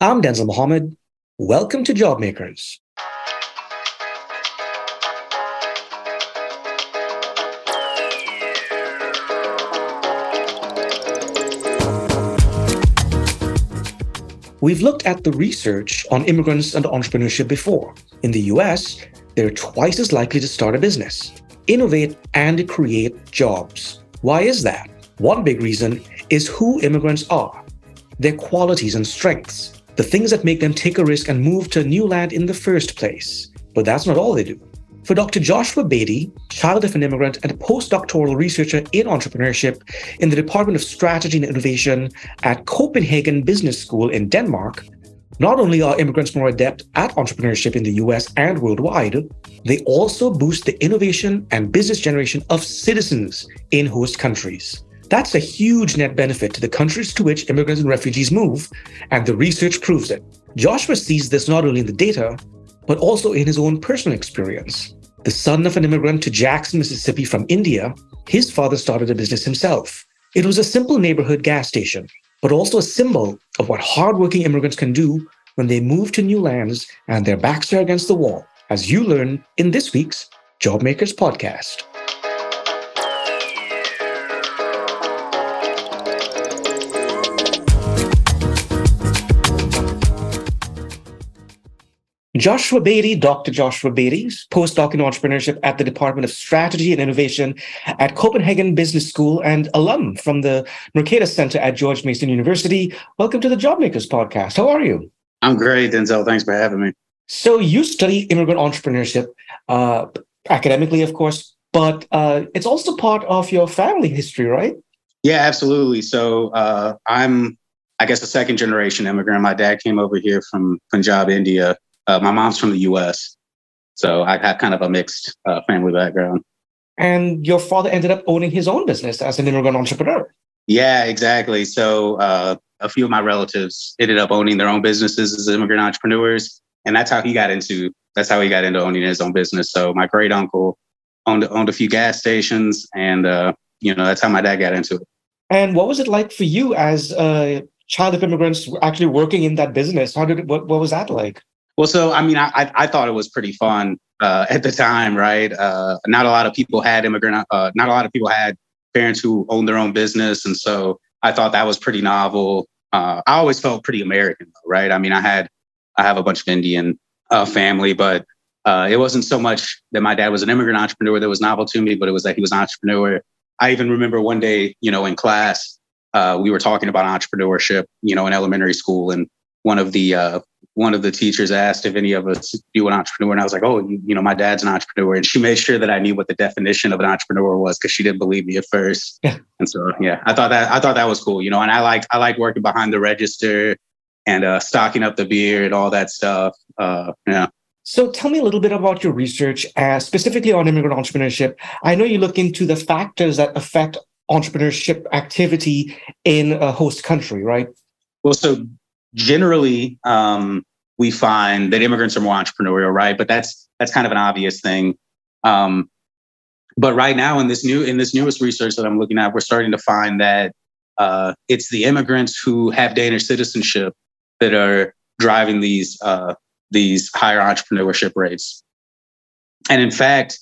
I'm Denzil Mohammed. Welcome to Jobmakers. We've looked at the research on immigrants and entrepreneurship before. In the US, they're twice as likely to start a business, innovate, and create jobs. Why is that? One big reason is who immigrants are, their qualities and strengths, the things that make them take a risk and move to a new land in the first place. But that's not all they do. For Dr. Joshua Bedi, child of an immigrant and postdoctoral researcher in entrepreneurship in the Department of Strategy and Innovation at Copenhagen Business School in Denmark, not only are immigrants more adept at entrepreneurship in the US and worldwide, they also boost the innovation and business generation of citizens in host countries. That's a huge net benefit to the countries to which immigrants and refugees move, and the research proves it. Joshua sees this not only in the data, but also in his own personal experience. The son of an immigrant to Jackson, Mississippi from India, his father started a business himself. It was a simple neighborhood gas station, but also a symbol of what hardworking immigrants can do when they move to new lands and their backs are against the wall, as you learn in this week's Jobmakers podcast. Joshua Bedi, Dr. Joshua Bedi, postdoc in entrepreneurship at the Department of Strategy and Innovation at Copenhagen Business School and alum from the Mercatus Center at George Mason University. Welcome to the Jobmakers podcast. How are you? I'm great, Denzil. Thanks for having me. So you study immigrant entrepreneurship uh, academically, of course, but uh, it's also part of your family history, right? Yeah, absolutely. So uh, I'm, I guess, a second generation immigrant. My dad came over here from Punjab, India uh, my mom's from the U.S., so I have kind of a mixed uh, family background. And your father ended up owning his own business as an immigrant entrepreneur. Yeah, exactly. So uh, a few of my relatives ended up owning their own businesses as immigrant entrepreneurs, and that's how he got into. That's how he got into owning his own business. So my great uncle owned owned a few gas stations, and uh, you know that's how my dad got into it. And what was it like for you as a child of immigrants actually working in that business? How did it, what, what was that like? Well, so I mean, I I thought it was pretty fun uh, at the time, right? Uh, not a lot of people had immigrant, uh, not a lot of people had parents who owned their own business, and so I thought that was pretty novel. Uh, I always felt pretty American, though, right? I mean, I had I have a bunch of Indian uh, family, but uh, it wasn't so much that my dad was an immigrant entrepreneur that was novel to me, but it was that he was an entrepreneur. I even remember one day, you know, in class, we were talking about entrepreneurship, you know, in elementary school, and one of the uh, one of the teachers asked if any of us do an entrepreneur, and I was like, "Oh, you, you know, my dad's an entrepreneur," and she made sure that I knew what the definition of an entrepreneur was because she didn't believe me at first. Yeah. And so, yeah, I thought that I thought that was cool, you know. And I like I like working behind the register and uh, stocking up the beer and all that stuff. Uh, yeah. So tell me a little bit about your research, uh, specifically on immigrant entrepreneurship. I know you look into the factors that affect entrepreneurship activity in a host country, right? Well, so generally um, we find that immigrants are more entrepreneurial, right? But that's that's kind of an obvious thing. Um, but right now, in this new in this newest research that I'm looking at, we're starting to find that uh, it's the immigrants who have Danish citizenship that are driving these uh, these higher entrepreneurship rates. And in fact,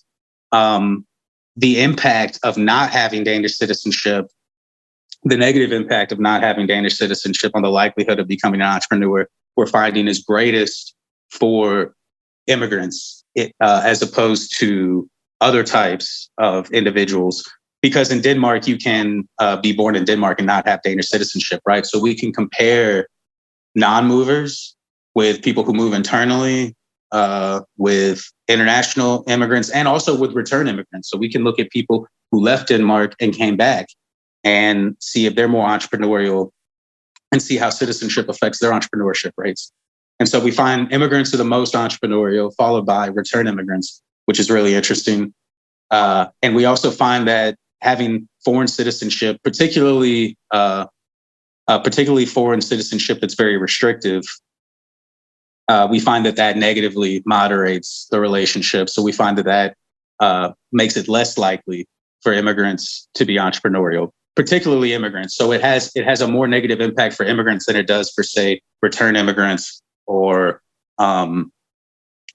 um, the impact of not having Danish citizenship the negative impact of not having Danish citizenship on the likelihood of becoming an entrepreneur, we're finding is greatest for immigrants uh, as opposed to other types of individuals. Because in Denmark, you can uh, be born in Denmark and not have Danish citizenship, right? So we can compare non movers with people who move internally, uh, with international immigrants, and also with return immigrants. So we can look at people who left Denmark and came back and see if they're more entrepreneurial and see how citizenship affects their entrepreneurship rates. And so we find immigrants are the most entrepreneurial, followed by return immigrants, which is really interesting. Uh, and we also find that having foreign citizenship, particularly uh, uh, particularly foreign citizenship that's very restrictive, uh, we find that that negatively moderates the relationship. So we find that that uh, makes it less likely for immigrants to be entrepreneurial. Particularly immigrants. So it has it has a more negative impact for immigrants than it does for say return immigrants or um,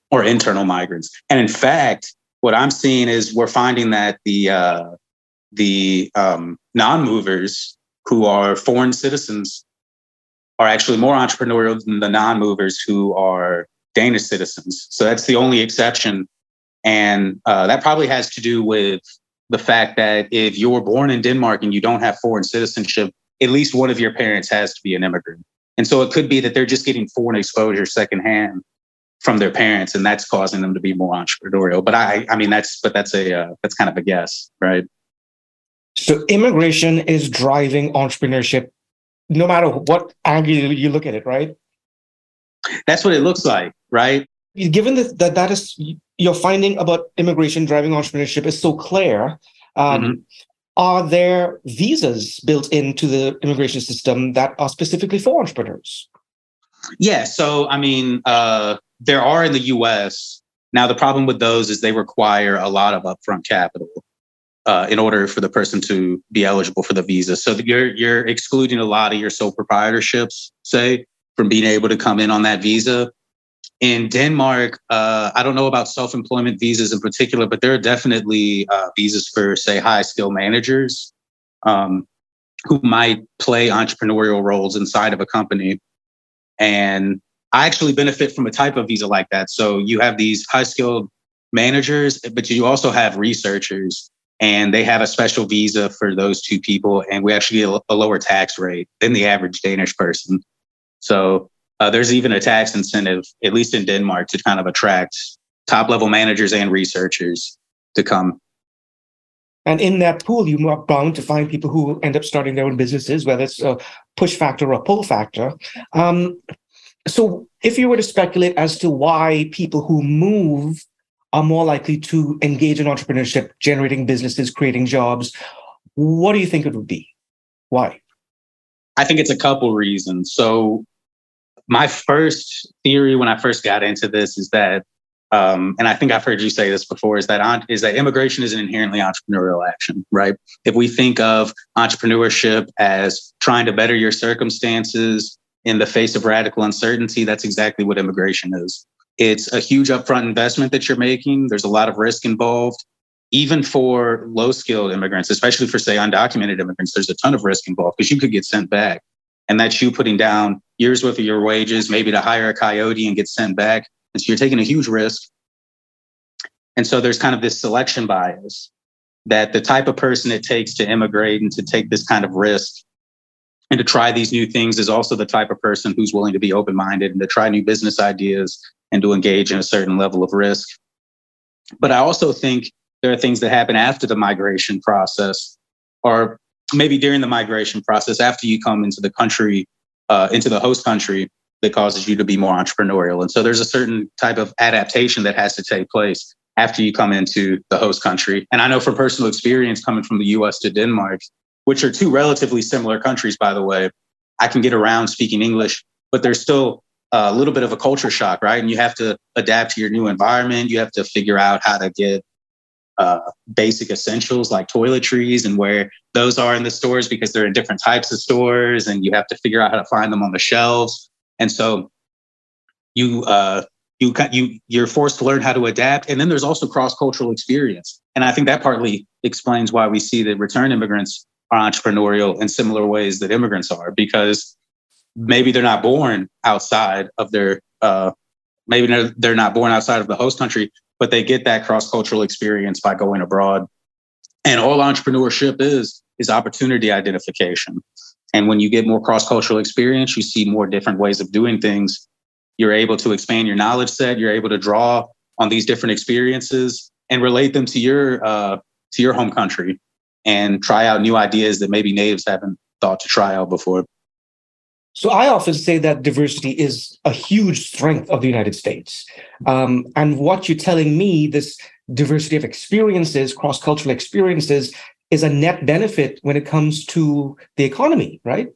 or internal migrants. And in fact, what I'm seeing is we're finding that the uh, the um, non-movers who are foreign citizens are actually more entrepreneurial than the non-movers who are Danish citizens. So that's the only exception, and uh, that probably has to do with the fact that if you were born in Denmark and you don't have foreign citizenship, at least one of your parents has to be an immigrant. And so it could be that they're just getting foreign exposure secondhand from their parents, and that's causing them to be more entrepreneurial. But I, I mean, that's but that's a uh, that's kind of a guess, right? So immigration is driving entrepreneurship, no matter what angle you look at it, right? That's what it looks like, right? Given that that, that is your finding about immigration driving entrepreneurship is so clear, um, mm-hmm. are there visas built into the immigration system that are specifically for entrepreneurs? Yeah. So, I mean, uh, there are in the US. Now, the problem with those is they require a lot of upfront capital uh, in order for the person to be eligible for the visa. So you're you're excluding a lot of your sole proprietorships, say, from being able to come in on that visa. In Denmark, uh, I don't know about self-employment visas in particular, but there are definitely uh, visas for, say, high skill managers um, who might play entrepreneurial roles inside of a company. And I actually benefit from a type of visa like that. So you have these high skilled managers, but you also have researchers and they have a special visa for those two people and we actually get a lower tax rate than the average danish person so uh, there's even a tax incentive at least in denmark to kind of attract top level managers and researchers to come and in that pool you are bound to find people who end up starting their own businesses whether it's a push factor or a pull factor um, so if you were to speculate as to why people who move are more likely to engage in entrepreneurship, generating businesses, creating jobs. What do you think it would be? Why? I think it's a couple reasons. So, my first theory when I first got into this is that, um, and I think I've heard you say this before, is that is that immigration is an inherently entrepreneurial action, right? If we think of entrepreneurship as trying to better your circumstances in the face of radical uncertainty, that's exactly what immigration is. It's a huge upfront investment that you're making. There's a lot of risk involved. Even for low skilled immigrants, especially for, say, undocumented immigrants, there's a ton of risk involved because you could get sent back. And that's you putting down years worth of your wages, maybe to hire a coyote and get sent back. And so you're taking a huge risk. And so there's kind of this selection bias that the type of person it takes to immigrate and to take this kind of risk and to try these new things is also the type of person who's willing to be open minded and to try new business ideas and to engage in a certain level of risk. But I also think there are things that happen after the migration process, or maybe during the migration process, after you come into the country, uh, into the host country, that causes you to be more entrepreneurial. And so there's a certain type of adaptation that has to take place after you come into the host country. And I know from personal experience coming from the US to Denmark, which are two relatively similar countries, by the way, I can get around speaking English, but there's still a little bit of a culture shock, right? And you have to adapt to your new environment. You have to figure out how to get uh, basic essentials like toiletries and where those are in the stores because they're in different types of stores, and you have to figure out how to find them on the shelves. And so you uh, you you you're forced to learn how to adapt. And then there's also cross cultural experience, and I think that partly explains why we see that return immigrants are entrepreneurial in similar ways that immigrants are because maybe they're not born outside of their uh, maybe they're, they're not born outside of the host country but they get that cross-cultural experience by going abroad. And all entrepreneurship is is opportunity identification. And when you get more cross-cultural experience you see more different ways of doing things. You're able to expand your knowledge set. You're able to draw on these different experiences and relate them to your uh, to your home country and try out new ideas that maybe natives haven't thought to try out before so I often say that diversity is a huge strength of the United States. Um, and what you're telling me, this diversity of experiences, cross-cultural experiences, is a net benefit when it comes to the economy, right?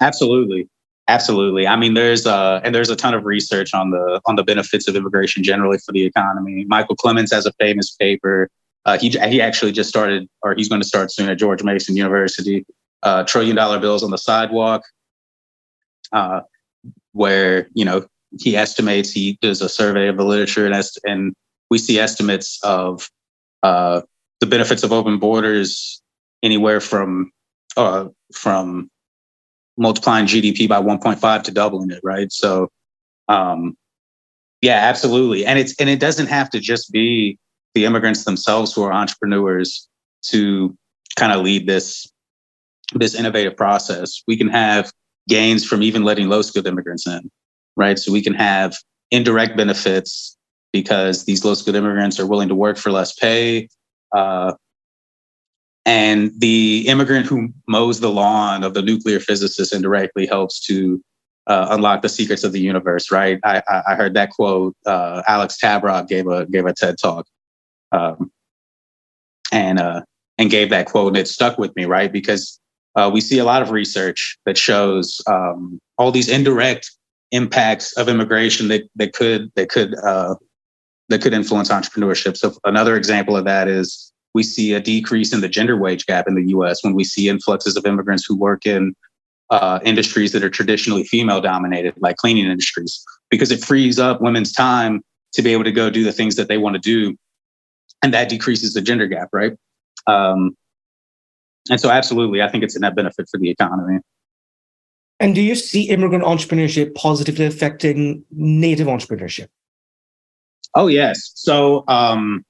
Absolutely. Absolutely. I mean, there's uh, and there's a ton of research on the on the benefits of immigration generally for the economy. Michael Clemens has a famous paper Uh, he he actually just started, or he's going to start soon at George Mason University. Uh, trillion dollar bills on the sidewalk, uh, where you know he estimates he does a survey of the literature and est- and we see estimates of uh, the benefits of open borders anywhere from uh, from multiplying GDP by 1.5 to doubling it, right? So, um, yeah, absolutely. And it's and it doesn't have to just be the immigrants themselves who are entrepreneurs to kind of lead this this innovative process. We can have gains from even letting low skilled immigrants in, right? So we can have indirect benefits because these low skilled immigrants are willing to work for less pay. Uh, and the immigrant who mows the lawn of the nuclear physicist indirectly helps to uh, unlock the secrets of the universe, right? I, I heard that quote. Uh, Alex Tabarrok gave a gave a TED talk, um, and uh, and gave that quote, and it stuck with me, right? Because uh, we see a lot of research that shows um, all these indirect impacts of immigration that that could that could uh, that could influence entrepreneurship. So another example of that is we see a decrease in the gender wage gap in the U.S. when we see influxes of immigrants who work in uh, industries that are traditionally female dominated, like cleaning industries, because it frees up women's time to be able to go do the things that they want to do, and that decreases the gender gap, right? Um, and so, absolutely, I think it's a net benefit for the economy. And do you see immigrant entrepreneurship positively affecting native entrepreneurship? Oh yes. So um,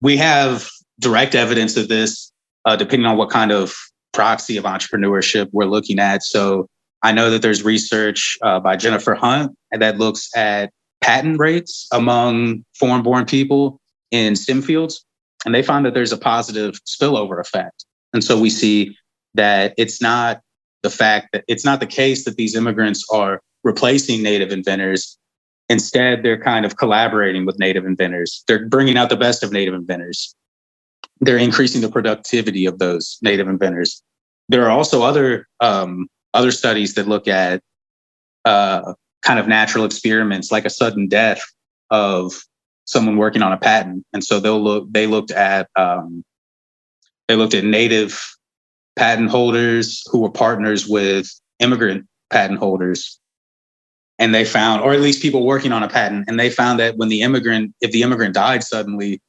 we have direct evidence of this, uh, depending on what kind of proxy of entrepreneurship we're looking at. So I know that there's research uh, by Jennifer Hunt that looks at patent rates among foreign born people in STEM fields. And they find that there's a positive spillover effect. And so we see that it's not the fact that it's not the case that these immigrants are replacing native inventors. Instead, they're kind of collaborating with native inventors. They're bringing out the best of native inventors they're increasing the productivity of those native inventors. There are also other um, other studies that look at uh, kind of natural experiments, like a sudden death of someone working on a patent, and so they'll look. They looked at um, they looked at native patent holders who were partners with immigrant patent holders and they found or at least people working on a patent and they found that when the immigrant if the immigrant died suddenly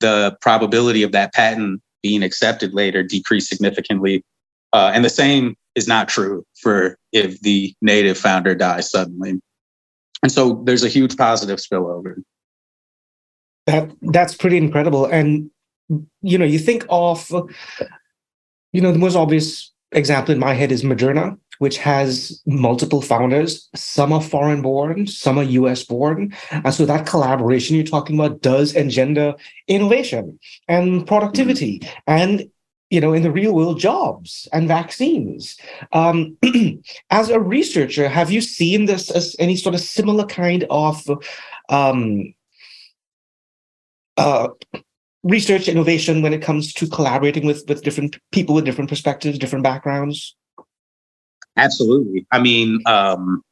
the probability of that patent being accepted later decreased significantly. Uh, and the same is not true for if the native founder dies suddenly. And so there's a huge positive spillover. That that's pretty incredible. And you know, you think of you know, the most obvious example in my head is Moderna, which has multiple founders. Some are foreign born, some are US born. And so that collaboration you're talking about does engender innovation and productivity mm-hmm. and you know in the real world jobs and vaccines um, as a researcher have you seen this as any sort of similar kind of um, uh, research innovation when it comes to collaborating with with different people with different perspectives different backgrounds Absolutely. I mean, um,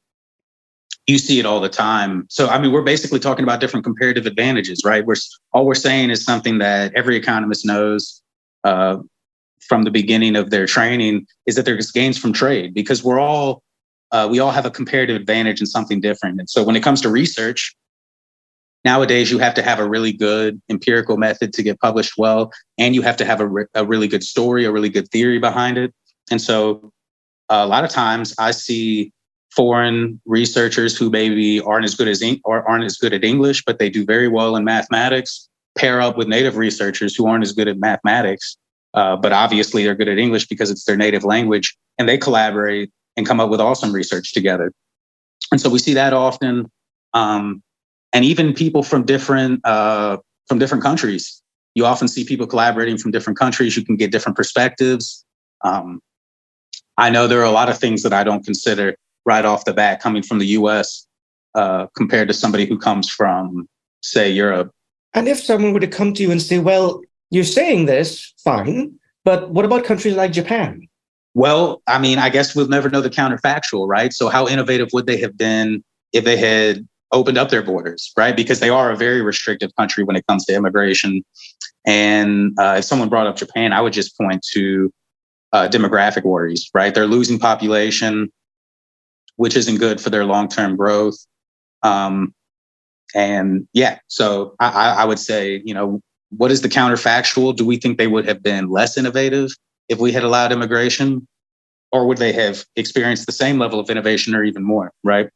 you see it all the time. So, I mean, we're basically talking about different comparative advantages, right? We're all we're saying is something that every economist knows uh, from the beginning of their training is that there's gains from trade because we're all uh, we all have a comparative advantage in something different. And so, when it comes to research, nowadays you have to have a really good empirical method to get published well, and you have to have a, re- a really good story, a really good theory behind it. And so, a lot of times I see foreign researchers who maybe aren't as good as or aren't as good at English, but they do very well in mathematics, pair up with native researchers who aren't as good at mathematics, uh, but obviously they're good at English because it's their native language, and they collaborate and come up with awesome research together. And so we see that often, um, and even people from different uh, from different countries. You often see people collaborating from different countries. You can get different perspectives. Um, I know there are a lot of things that I don't consider right off the bat coming from the US uh, compared to somebody who comes from, say, Europe. And if someone were to come to you and say, well, you're saying this, fine, but what about countries like Japan? Well, I mean, I guess we'll never know the counterfactual, right? So, how innovative would they have been if they had opened up their borders, right? Because they are a very restrictive country when it comes to immigration. And uh, if someone brought up Japan, I would just point to uh, demographic worries, right? They're losing population, which isn't good for their long term growth. Um, and yeah, so I, I would say, you know, what is the counterfactual? Do we think they would have been less innovative if we had allowed immigration? Or would they have experienced the same level of innovation or even more, right?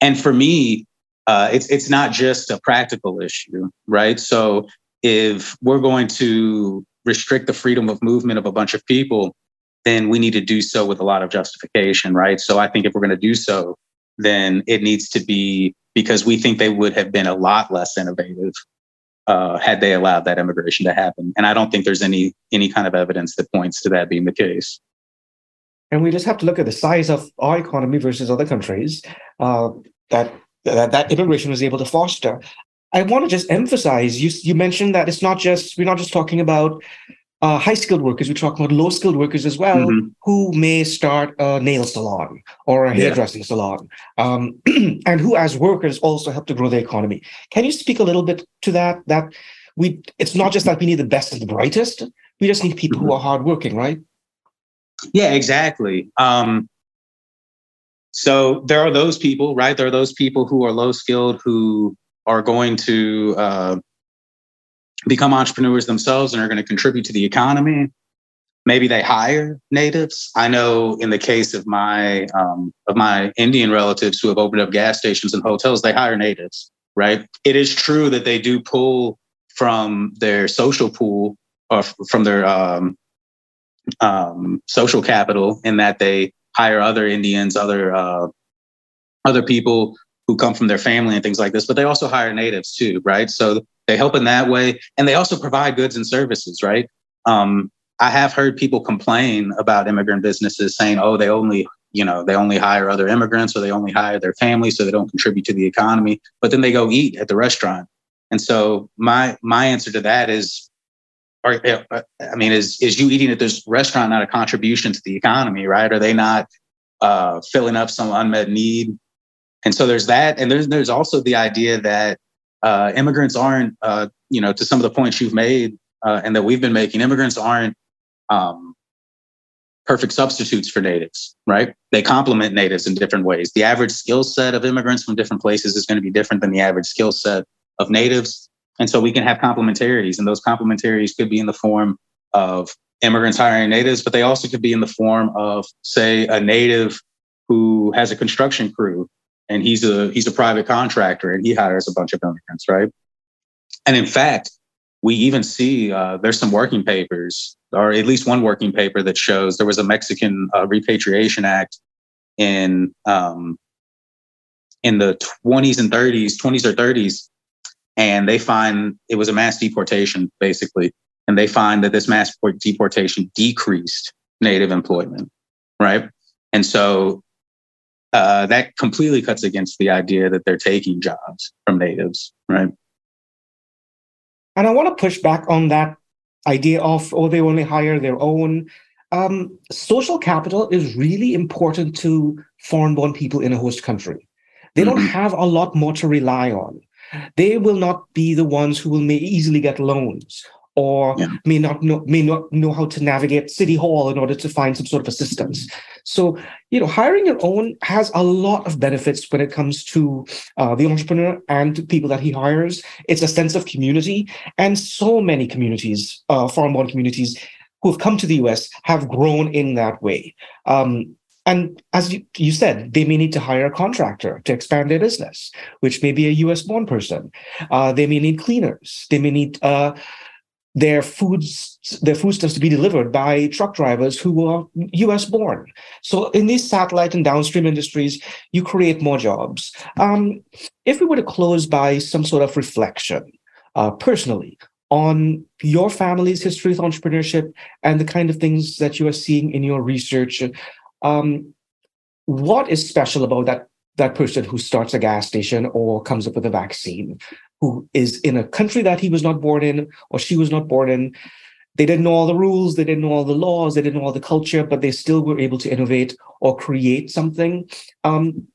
And for me, uh, it's it's not just a practical issue, right? So if we're going to restrict the freedom of movement of a bunch of people, then we need to do so with a lot of justification, right? So I think if we're going to do so, then it needs to be because we think they would have been a lot less innovative uh, had they allowed that immigration to happen. And I don't think there's any any kind of evidence that points to that being the case. And we just have to look at the size of our economy versus other countries uh, that, that that immigration was able to foster. I want to just emphasize you. You mentioned that it's not just we're not just talking about uh, high skilled workers. We're talking about low skilled workers as well, mm-hmm. who may start a nail salon or a hairdressing yeah. salon, um, and who, as workers, also help to grow the economy. Can you speak a little bit to that? That we, it's not just that we need the best and the brightest. We just need people mm-hmm. who are hardworking, right? Yeah, exactly. Um, so there are those people, right? There are those people who are low skilled who are going to uh, become entrepreneurs themselves and are going to contribute to the economy. Maybe they hire natives. I know in the case of my um, of my Indian relatives who have opened up gas stations and hotels, they hire natives. Right? It is true that they do pull from their social pool or from their um, um, social capital in that they hire other Indians, other uh, other people who come from their family and things like this. But they also hire natives too, right? So they help in that way, and they also provide goods and services, right? Um, I have heard people complain about immigrant businesses saying, "Oh, they only, you know, they only hire other immigrants, or they only hire their family so they don't contribute to the economy." But then they go eat at the restaurant, and so my my answer to that is, uh, I mean, is is you eating at this restaurant not a contribution to the economy, right? Are they not uh, filling up some unmet need? And so there's that, and there's there's also the idea that uh, immigrants aren't, uh, you know, to some of the points you've made uh, and that we've been making, immigrants aren't um, perfect substitutes for natives, right? They complement natives in different ways. The average skill set of immigrants from different places is going to be different than the average skill set of natives. And so we can have complementarities, and those complementarities could be in the form of immigrants hiring natives, but they also could be in the form of, say, a native who has a construction crew and he's a he's a private contractor and he hires a bunch of immigrants, right? And in fact, we even see uh, there's some working papers, or at least one working paper that shows there was a Mexican uh, Repatriation Act in um, in the 20s and 30s, 20s or 30s, and they find it was a mass deportation basically, and they find that this mass deportation decreased Native employment, right? And so uh, that completely cuts against the idea that they're taking jobs from natives, right? And I want to push back on that idea of, oh, they only hire their own. Um, social capital is really important to foreign born people in a host country. They mm-hmm. don't have a lot more to rely on. They will not be the ones who will may easily get loans or yeah. may not know may not know how to navigate city hall in order to find some sort of assistance. So you know hiring your own has a lot of benefits when it comes to uh, the entrepreneur and people that he hires. It's a sense of community and so many communities uh, foreign born communities who have come to the us have grown in that way. Um, and as you, you, said, they may need to hire a contractor to expand their business, which may be a US born person. Uh, they may need cleaners. They may need uh, their foods their foodstuffs to be delivered by truck drivers who are US born. So in these satellite and downstream industries, you create more jobs. Um, if we were to close by some sort of reflection, uh, personally, on your family's history with entrepreneurship and the kind of things that you are seeing in your research, um, what is special about that that person who starts a gas station or comes up with a vaccine? who is in a country that he was not born in or she was not born in. They didn't know all the rules, they didn't know all the laws, they didn't know all the culture, but they still were able to innovate or create something. Um,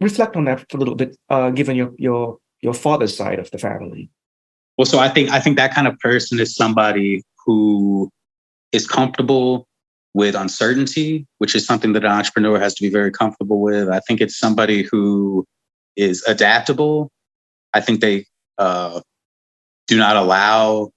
reflect on that for a little bit, uh, given your your your father's side of the family. Well, so I think I think that kind of person is somebody who is comfortable with uncertainty, which is something that an entrepreneur has to be very comfortable with. I think it's somebody who is adaptable. I think they uh, do not allow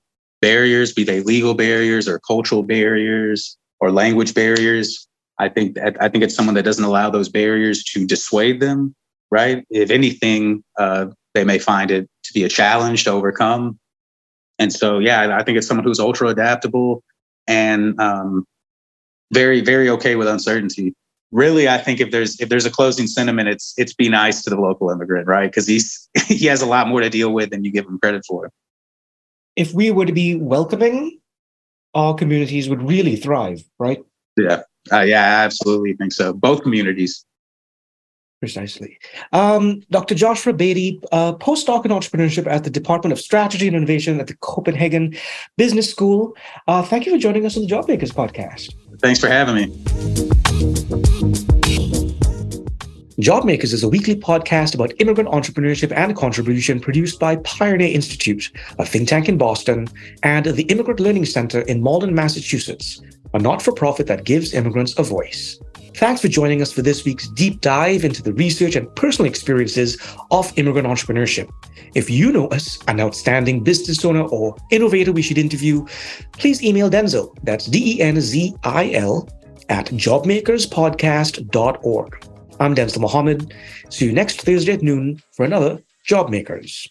barriers, be they legal barriers or cultural barriers or language barriers. I think I think it's someone that doesn't allow those barriers to dissuade them. Right? If anything, uh, they may find it to be a challenge to overcome. And so, yeah, I think it's someone who's ultra adaptable and um, very very okay with uncertainty really i think if there's if there's a closing sentiment it's it's be nice to the local immigrant right because he's he has a lot more to deal with than you give him credit for if we were to be welcoming our communities would really thrive right yeah uh, yeah i absolutely think so both communities Precisely. Um, Dr. Joshua Bedi, uh, postdoc in entrepreneurship at the Department of Strategy and Innovation at the Copenhagen Business School. Uh, thank you for joining us on the Jobmakers podcast. Thanks for having me. Jobmakers is a weekly podcast about immigrant entrepreneurship and contribution produced by Pioneer Institute, a think tank in Boston, and the Immigrant Learning Center in Malden, Massachusetts, a not for profit that gives immigrants a voice. Thanks for joining us for this week's deep dive into the research and personal experiences of immigrant entrepreneurship. If you know us, an outstanding business owner or innovator we should interview, please email Denzil, that's D E N Z I L, at jobmakerspodcast.org. I'm Denzil Mohammed. See you next Thursday at noon for another Jobmakers.